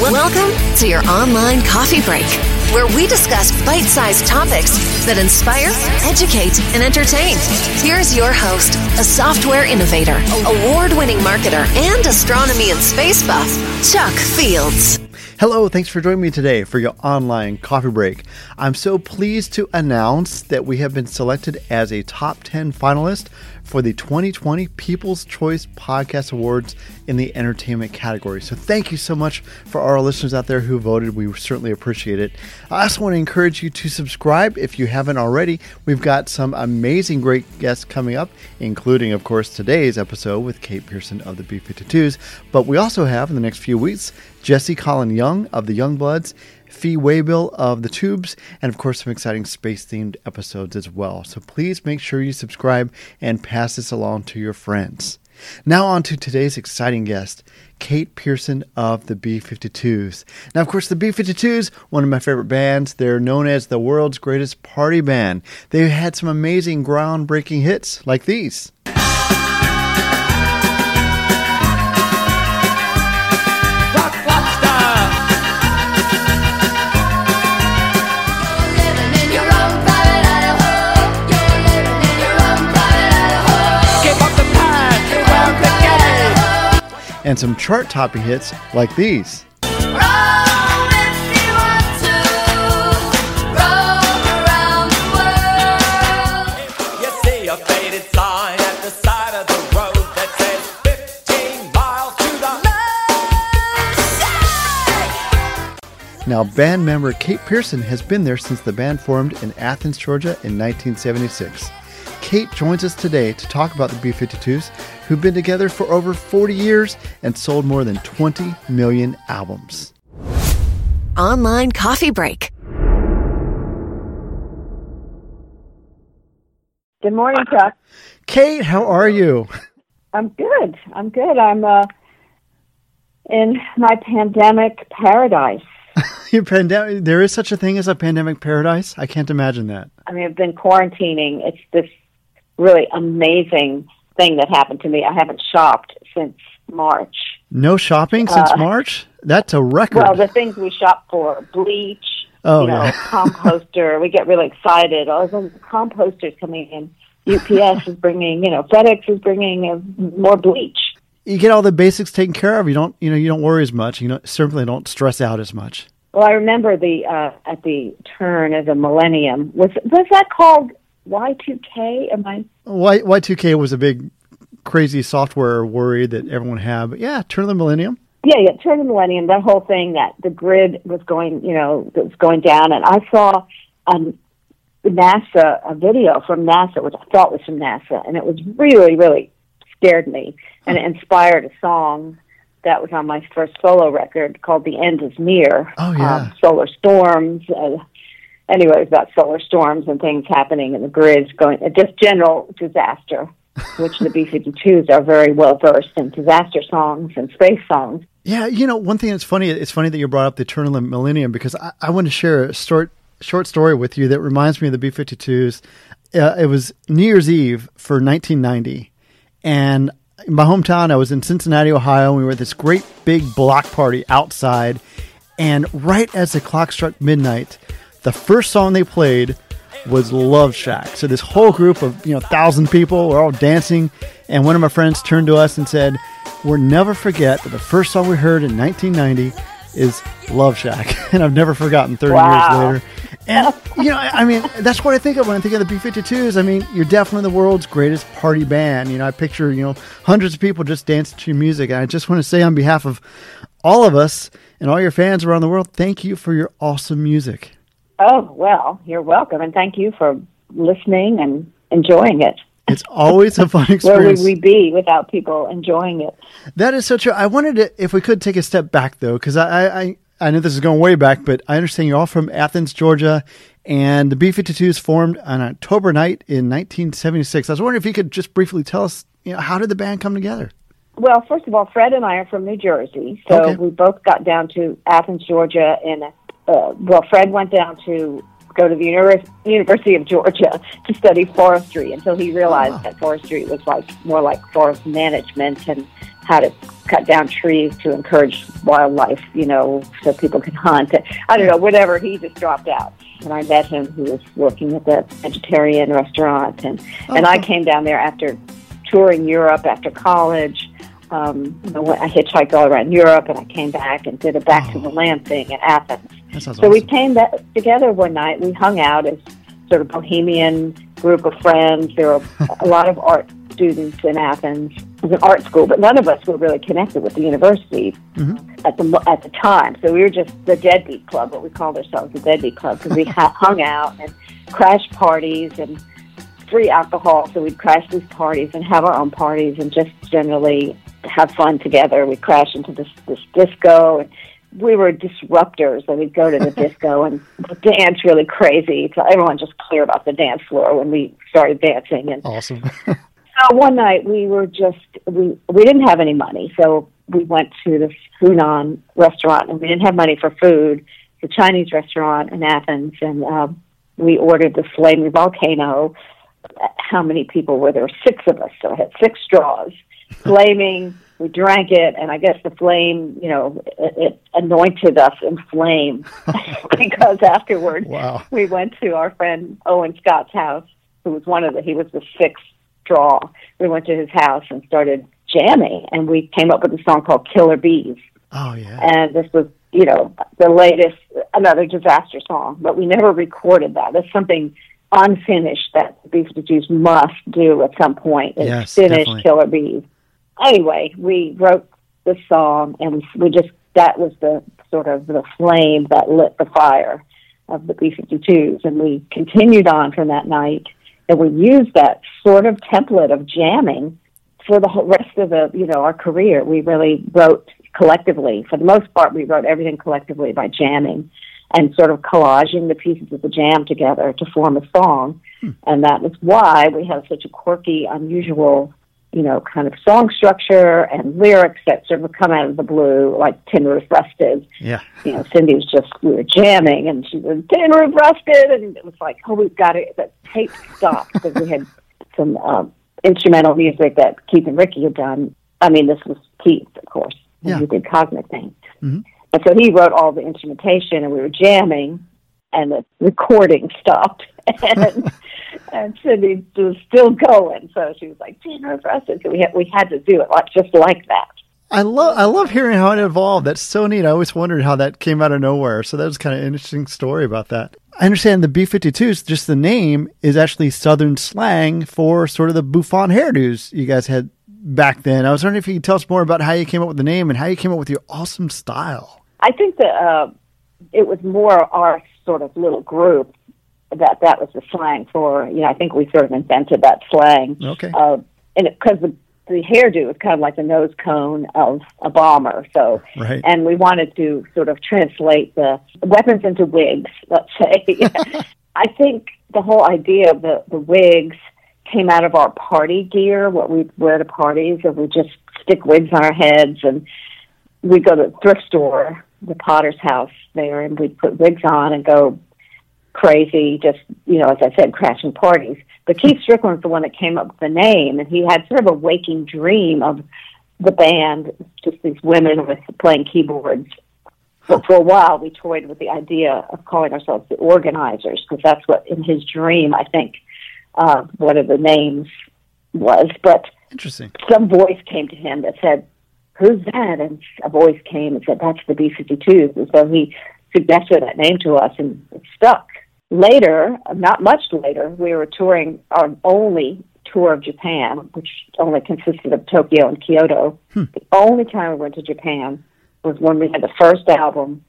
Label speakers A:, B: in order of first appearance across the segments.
A: Welcome to your online coffee break, where we discuss bite sized topics that inspire, educate, and entertain. Here's your host, a software innovator, award winning marketer, and astronomy and space buff, Chuck Fields.
B: Hello, thanks for joining me today for your online coffee break. I'm so pleased to announce that we have been selected as a top 10 finalist for the 2020 People's Choice Podcast Awards in the entertainment category. So thank you so much for our listeners out there who voted. We certainly appreciate it. I also want to encourage you to subscribe if you haven't already. We've got some amazing, great guests coming up, including, of course, today's episode with Kate Pierson of the B 52s. But we also have in the next few weeks Jesse Colin Young of the Youngbloods Fee Waybill of the Tubes, and of course, some exciting space themed episodes as well. So please make sure you subscribe and pass this along to your friends. Now, on to today's exciting guest, Kate Pierson of the B 52s. Now, of course, the B 52s, one of my favorite bands, they're known as the world's greatest party band. They've had some amazing groundbreaking hits like these. And some chart topping hits like these. Now, band member Kate Pierson has been there since the band formed in Athens, Georgia in 1976. Kate joins us today to talk about the B 52s, who've been together for over 40 years and sold more than 20 million albums.
A: Online Coffee Break.
C: Good morning, Chuck.
B: Kate, how are you?
C: I'm good. I'm good. I'm uh, in my pandemic paradise.
B: Your pandemic. There is such a thing as a pandemic paradise. I can't imagine that.
C: I mean, I've been quarantining. It's this really amazing thing that happened to me. I haven't shopped since March.
B: No shopping since uh, March? That's a record.
C: Well, the things we shop for bleach,
B: oh,
C: you know,
B: yeah.
C: composter. we get really excited. Oh, the composters coming in. UPS is bringing, you know, FedEx is bringing uh, more bleach.
B: You get all the basics taken care of. You don't, you know, you don't worry as much. You know, certainly don't stress out as much.
C: Well, I remember the uh, at the turn of the millennium was was that called Y2K? Am I?
B: Y Y2K was a big, crazy software worry that everyone had. But yeah, turn of the millennium.
C: Yeah, yeah, turn of the millennium. That whole thing that the grid was going, you know, was going down, and I saw um, NASA a video from NASA, which I thought was from NASA, and it was really, really scared me, and it inspired a song that was on my first solo record called "The End Is Near."
B: Oh yeah,
C: um, solar storms. Uh, anyway, about solar storms and things happening in the grids, going just general disaster, which the B 52s are very well versed in disaster songs and space songs.
B: Yeah, you know, one thing that's funny, it's funny that you brought up the turn of the millennium because I, I want to share a short, short story with you that reminds me of the B 52s. Uh, it was New Year's Eve for 1990. And in my hometown, I was in Cincinnati, Ohio. And we were at this great big block party outside. And right as the clock struck midnight, the first song they played was Love Shack. So this whole group of, you know, thousand people were all dancing. And one of my friends turned to us and said, We'll never forget that the first song we heard in 1990 is Love Shack. And I've never forgotten 30
C: wow.
B: years later. And, you know, I mean, that's what I think of when I think of the B 52s. I mean, you're definitely the world's greatest party band. You know, I picture, you know, hundreds of people just dancing to your music. And I just want to say on behalf of all of us and all your fans around the world, thank you for your awesome music.
C: Oh, well, you're welcome. And thank you for listening and enjoying it.
B: It's always a fun experience.
C: Where would we be without people enjoying it?
B: That is so true. I wanted to, if we could take a step back though, because I, I, I know this is going way back, but I understand you're all from Athens, Georgia, and the B 52s formed on October night in 1976. I was wondering if you could just briefly tell us, you know, how did the band come together?
C: Well, first of all, Fred and I are from New Jersey, so
B: Okay.
C: we both got down to Athens, Georgia, in uh, well, Fred went down to go to the Univers- University of Georgia to study forestry until he realized that forestry was like more like forest management and how to cut down trees to encourage wildlife, you know, so people can hunt. I don't know, whatever. He just dropped out. And I met him. He was working at the vegetarian restaurant, and and I came down there after touring Europe after college. Um, you know, I hitchhiked all around Europe, and I came back and did a back to the land thing in Athens. So we came back together one night. We hung out as sort of bohemian group of friends. There were a lot of art students in Athens. It was an art school, but none of us were really connected with the university at the at the time. So we were just the deadbeat club, what we called ourselves, the deadbeat club, because we ha- hung out and crashed parties and free alcohol. So we'd crash these parties and have our own parties and just generally have fun together. We'd crash into this this disco and we were disruptors and we'd go to the disco and dance really crazy. So everyone just cleared off the dance floor when we started dancing and
B: Awesome.
C: so one night we were just we we didn't have any money, so we went to this Hunan restaurant and we didn't have money for food. A Chinese restaurant in Athens, and uh, we ordered the flaming volcano. How many people were there? Six of us, so I had six straws, flaming. We drank it, and I guess the flame, you know, it, it anointed us in flame because afterward
B: Wow.
C: we went to our friend Owen Scott's house, who was one of the he was the sixth draw. We went to his house and started jamming, and we came up with a song called "Killer Bees."
B: Oh yeah.
C: And this was, you know, the latest another disaster song, but we never recorded that. That's something unfinished that the Beef Jews must do at some point. Is
B: Yes,
C: finish
B: definitely.
C: "Killer Bees." Anyway, we wrote the song, and we, we just that was the sort of the flame that lit the fire of the B-52s, and we continued on from that night, and we used that sort of template of jamming for the whole rest of the you know our career. We really wrote collectively. For the most part, we wrote everything collectively by jamming and sort of collaging the pieces of the jam together to form a song, hmm. and that is why we have such a quirky, unusual. You know, kind of song structure and lyrics that sort of come out of the blue, like Tin Roof Rusted
B: Yeah.
C: you know, Cindy was just, we were jamming and she was tin roof rusted. And it was like, oh, we've got it. The tape stopped because we had some um, instrumental music that Keith and Ricky had done. I mean, this was Keith, of course. and
B: Yeah.
C: He did Cosmic Thing.
B: Mhm.
C: And so he wrote all the instrumentation and we were jamming and the recording stopped. And, and Cindy was still going. So she was like, roof rusted. So we had, we had to do it like, just like that.
B: I love I love hearing how it evolved. That's so neat. I always wondered how that came out of nowhere. So that was kind of an interesting story about that. I understand the B 52s, just the name is actually Southern slang for sort of the bouffant hairdos you guys had back then. I was wondering if you could tell us more about how you came up with the name and how you came up with your awesome style.
C: I think that uh, it was more our sort of little group that that was the slang for. You know, I think we sort of invented that slang.
B: Okay.
C: Uh, and because the the hairdo is kind of like the nose cone of a bomber. So,
B: Right.
C: and we wanted to sort of translate the weapons into wigs. Let's say. I think the whole idea of the the wigs came out of our party gear, what we wear to parties, and we just stick wigs on our heads and we'd go to the thrift store, the Potter's house there, and we'd put wigs on and go crazy, just, you know, as I said, crashing parties. But Keith Strickland's the one that came up with the name, and he had sort of a waking dream of the band, just these women with playing keyboards. But for a while, we toyed with the idea of calling ourselves the organizers, because that's what, in his dream, I think, uh, one of the names was. But
B: Interesting.
C: some voice came to him that said, "Who's that?" And a voice came and said, "That's the B-52s." And so he suggested that name to us, and it stuck. Later, not much later, we were touring our only tour of Japan, which only consisted of Tokyo and Kyoto. Hmm. The only time we went to Japan was when we had the first album,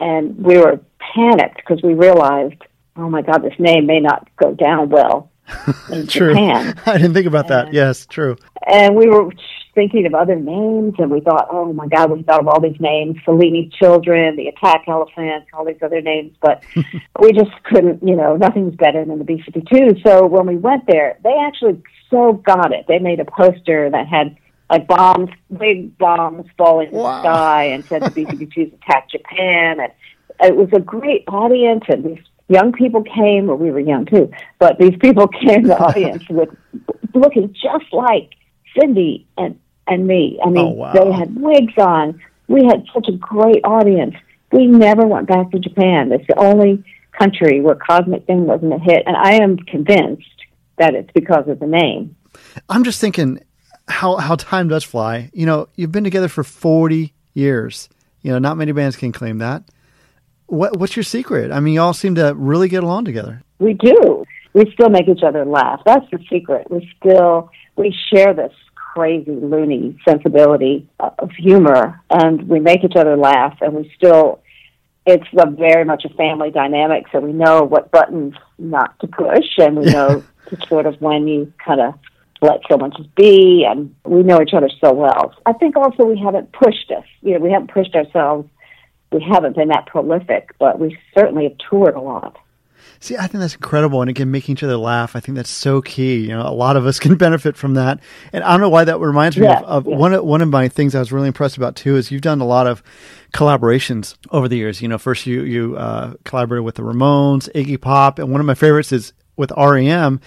C: and we were panicked because we realized, oh my God, this name may not go down well
B: True.
C: Japan
B: I didn't think about that. Yes, true.
C: and we were thinking of other names, and we thought, oh my God, we thought of all these names: Fellini Children, the Attack Elephant, all these other names, but we just couldn't. You know, nothing's better than the B fifty two. So when we went there, they actually so got it. They made a poster that had like bombs, big bombs falling in the sky, and said the B fifty twos attacked Japan, and it was a great audience, and these young people came, well, we were young too, but these people came to the audience with looking just like Cindy and and me. I oh, mean,
B: Oh, wow.
C: they had wigs on. We had such a great audience. We never went back to Japan. It's the only country where Cosmic Thing wasn't a hit, and I am convinced that it's because of the name.
B: I'm just thinking how how time does fly. You know, you've been together for 40 years. You know, not many bands can claim that. What what's your secret? I mean, you all seem to really get along together.
C: We do. We still make each other laugh. That's the secret. We still we share this crazy loony sensibility of humor, and we make each other laugh, and we still. It's a very much a family dynamic, so we know what buttons not to push, and we know to sort of when you kind of let someone just be, and we know each other so well. I think also we haven't pushed us. You know, we haven't pushed ourselves. We haven't been that prolific, but we certainly have toured a lot.
B: See, I think that's incredible. And again, making each other laugh, I think that's so key. You know, a lot of us can benefit from that. And I don't know why that reminds me
C: Yeah,
B: of, of
C: yeah.
B: one, of- one of my things I was really impressed about too is you've done a lot of collaborations over the years. You know, first you, you uh, collaborated with the Ramones, Iggy Pop, and one of my favorites is with REM.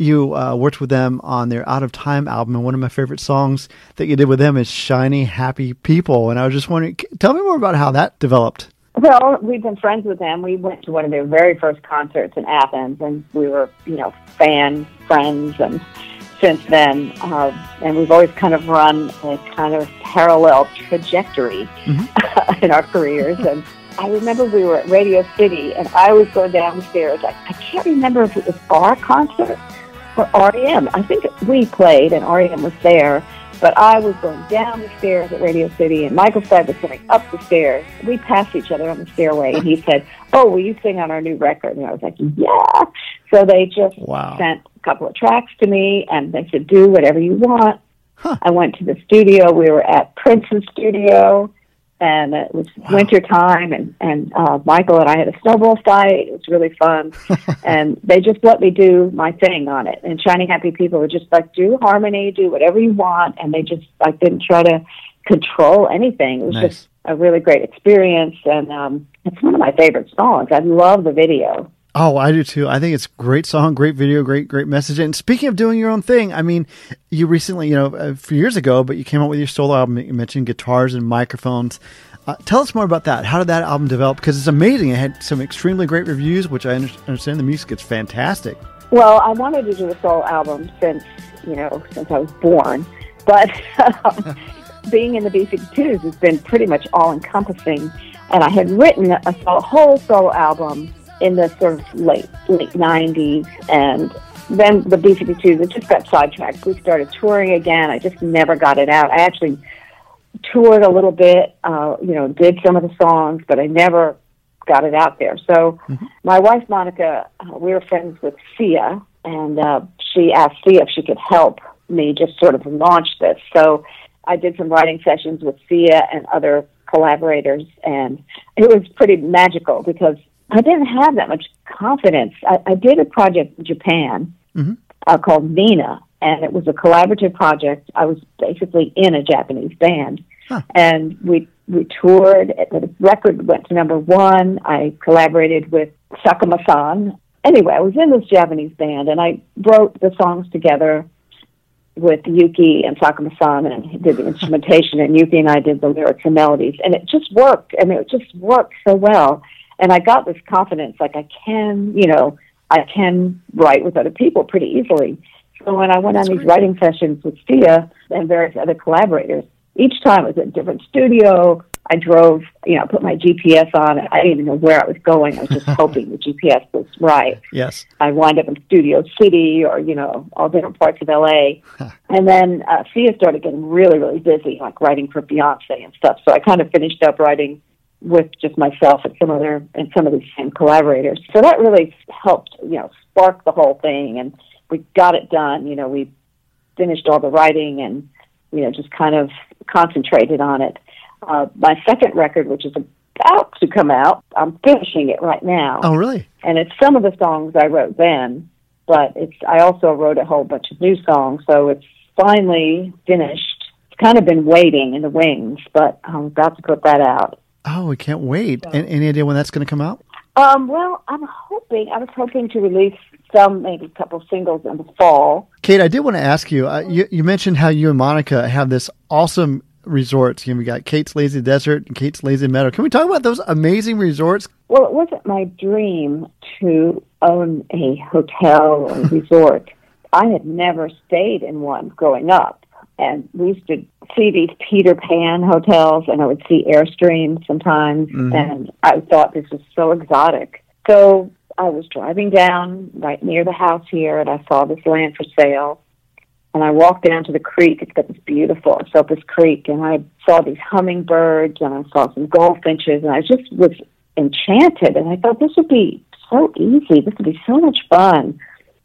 B: You uh, worked with them on their Out of Time album, and one of my favorite songs that you did with them is Shiny Happy People. And I was just wondering, tell me more about how that developed.
C: Well, we've been friends with them. We went to one of their very first concerts in Athens, and we were, you know, fan friends. And since then, uh, and we've always kind of run a kind of parallel trajectory in our careers. And I remember we were at Radio City, and I was going downstairs. I, I can't remember if it was our concert or REM. I think we played, and REM was there. But I was going down the stairs at Radio City, and Michael Stipe was coming up the stairs. We passed each other on the stairway, and he said, "Oh, will you sing on our new record?" And I was like, "Yeah." So they just
B: Wow.
C: sent a couple of tracks to me, and they said, "Do whatever you want." I went to the studio. We were at Prince's studio, and it was winter time, and and uh, Michael and I had a snowball fight. It was really fun, and they just let me do my thing on it. And Shiny Happy People were just like, do harmony, do whatever you want, and they just like didn't try to control anything. It was
B: Nice.
C: just a really great experience, and um, it's one of my favorite songs. I love the video.
B: Oh, I do too. I think it's a great song, great video, great, great message. And speaking of doing your own thing, I mean, you recently, you know, a few years ago, but you came out with your solo album. You mentioned guitars and microphones. Uh, tell us more about that. How did that album develop? Because it's amazing. It had some extremely great reviews, which I understand the music is fantastic.
C: Well, I wanted to do a solo album since you know since I was born, but um, being in the B52s has been pretty much all encompassing. And I had written a, a whole solo album in the sort of late late '90s, and then the B52s it just got sidetracked. We started touring again. I just never got it out. I actually toured a little bit, uh, you know, did some of the songs, but I never got it out there. So my wife Monica, uh, we were friends with Sia, and uh, she asked Sia if she could help me just sort of launch this. So I did some writing sessions with Sia and other collaborators, and it was pretty magical because I didn't have that much confidence. I, I did a project in Japan uh, called Nina, and it was a collaborative project. I was basically in a Japanese band, and we we toured. The record went to number one. I collaborated with Sakuma-san. Anyway, I was in this Japanese band, and I wrote the songs together with Yuki and Sakuma-san, and did the instrumentation, and Yuki and I did the lyrics and melodies, and it just worked. I mean, it just worked so well, and I got this confidence, like I can, you know, I can write with other people pretty easily. So when I went on these writing sessions with Sia and various other collaborators, each time it was a different studio. I drove, you know, put my GPS on. I didn't even know where I was going. I was just hoping the GPS was right.
B: Yes.
C: I wind up in Studio City or, you know, all different parts of LA. and then uh, Sia started getting really, really busy, like writing for Beyonce and stuff. So I kind of finished up writing with just myself and some other and some of the same collaborators. So that really helped, you know, spark the whole thing and we got it done. You know, we finished all the writing and, you know, just kind of concentrated on it. Uh, my second record, which is about to come out, I'm finishing it right now
B: Oh, really?
C: and it's some of the songs I wrote then, but it's I also wrote a whole bunch of new songs, so it's finally finished. It's kind of been waiting in the wings, but I'm about to put that out.
B: Oh, we can't wait. And, any idea when that's going to come out?
C: Um, well, I'm hoping. I was hoping to release some, maybe a couple singles in the fall.
B: Kate, I did want to ask you. Uh, you, you mentioned how you and Monica have this awesome resorts. You know, we got Kate's Lazy Desert and Kate's Lazy Meadow. Can we talk about those amazing resorts?
C: Well, it wasn't my dream to own a hotel or resort. I had never stayed in one growing up. And we used to see these Peter Pan hotels, and I would see Airstream sometimes, mm-hmm. and I thought this was so exotic. So I was driving down right near the house here, and I saw this land for sale. And I walked down to the creek. It's got this beautiful Esopus Creek, and I saw these hummingbirds, and I saw some goldfinches, and I just was enchanted. And I thought this would be so easy. This would be so much fun.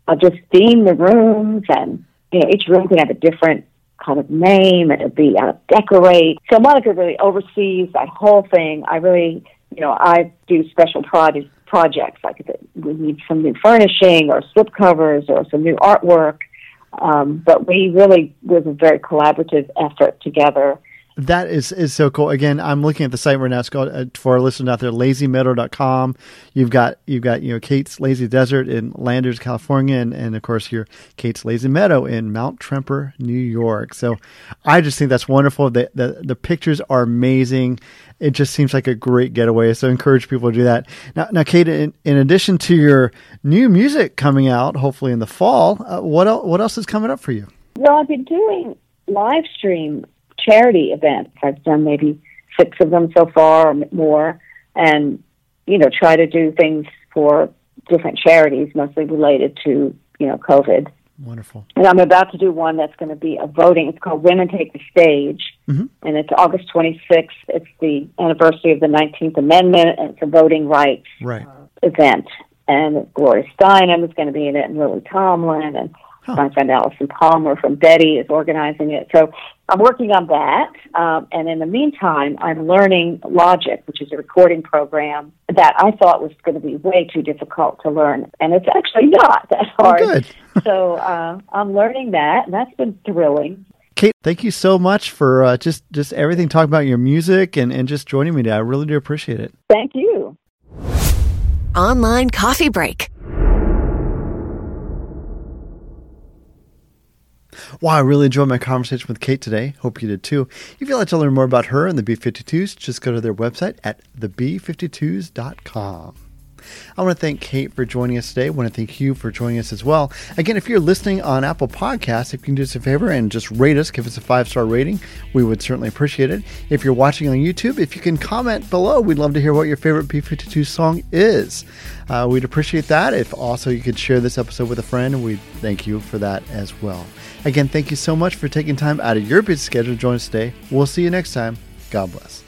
C: I'll just theme the rooms, and you know, each room can have a different kind of name and it'd be uh, decorate. So Monica really oversees that whole thing. I really, you know, I do special projects projects like if we need some new furnishing or slip covers or some new artwork. Um, but we really was a very collaborative effort together
B: that is, is so cool. Again, I'm looking at the site right now. It's called uh, for our listeners out there, lazymeadow.com. You've got you've got you know Kate's Lazy Desert in Landers, California, and, and of course your Kate's Lazy Meadow in Mount Tremper, New York. So I just think that's wonderful. The the, the pictures are amazing. It just seems like a great getaway. So I encourage people to do that. Now, now Kate, in, in addition to your new music coming out, hopefully in the fall, uh, what what else is coming up for you?
C: Well, I've been doing live stream charity events. I've done maybe six of them so far or more, and you know, try to do things for different charities, mostly related to you know COVID.
B: Wonderful.
C: And I'm about to do one that's going to be a voting. It's called Women Take the Stage, mm-hmm. and it's August 26th. It's the anniversary of the 19th Amendment, and it's a voting rights
B: right.
C: event. And Gloria Steinem is going to be in it, and Lily Tomlin, and Huh. My friend Alyson Palmer from Betty is organizing it. So I'm working on that. Um, and in the meantime, I'm learning Logic, which is a recording program that I thought was going to be way too difficult to learn. And it's actually not that oh, hard.
B: Oh,
C: so uh, I'm learning that, and that's been thrilling.
B: Kate, thank you so much for uh, just, just everything, talking about your music and, and just joining me today. I really do appreciate it.
C: Thank you.
A: Online coffee break.
B: Wow, I really enjoyed my conversation with Kate today. Hope you did too. If you'd like to learn more about her and the B52s, just go to their website at theb52s.com. I want to thank Kate for joining us today. I want to thank you for joining us as well. Again, if you're listening on Apple Podcasts, if you can do us a favor and just rate us, give us a five star rating, we would certainly appreciate it. If you're watching on YouTube, if you can comment below, we'd love to hear what your favorite B52 song is. Uh, we'd appreciate that. If also you could share this episode with a friend, we'd thank you for that as well. Again, thank you so much for taking time out of your busy schedule to join us today. We'll see you next time. God bless.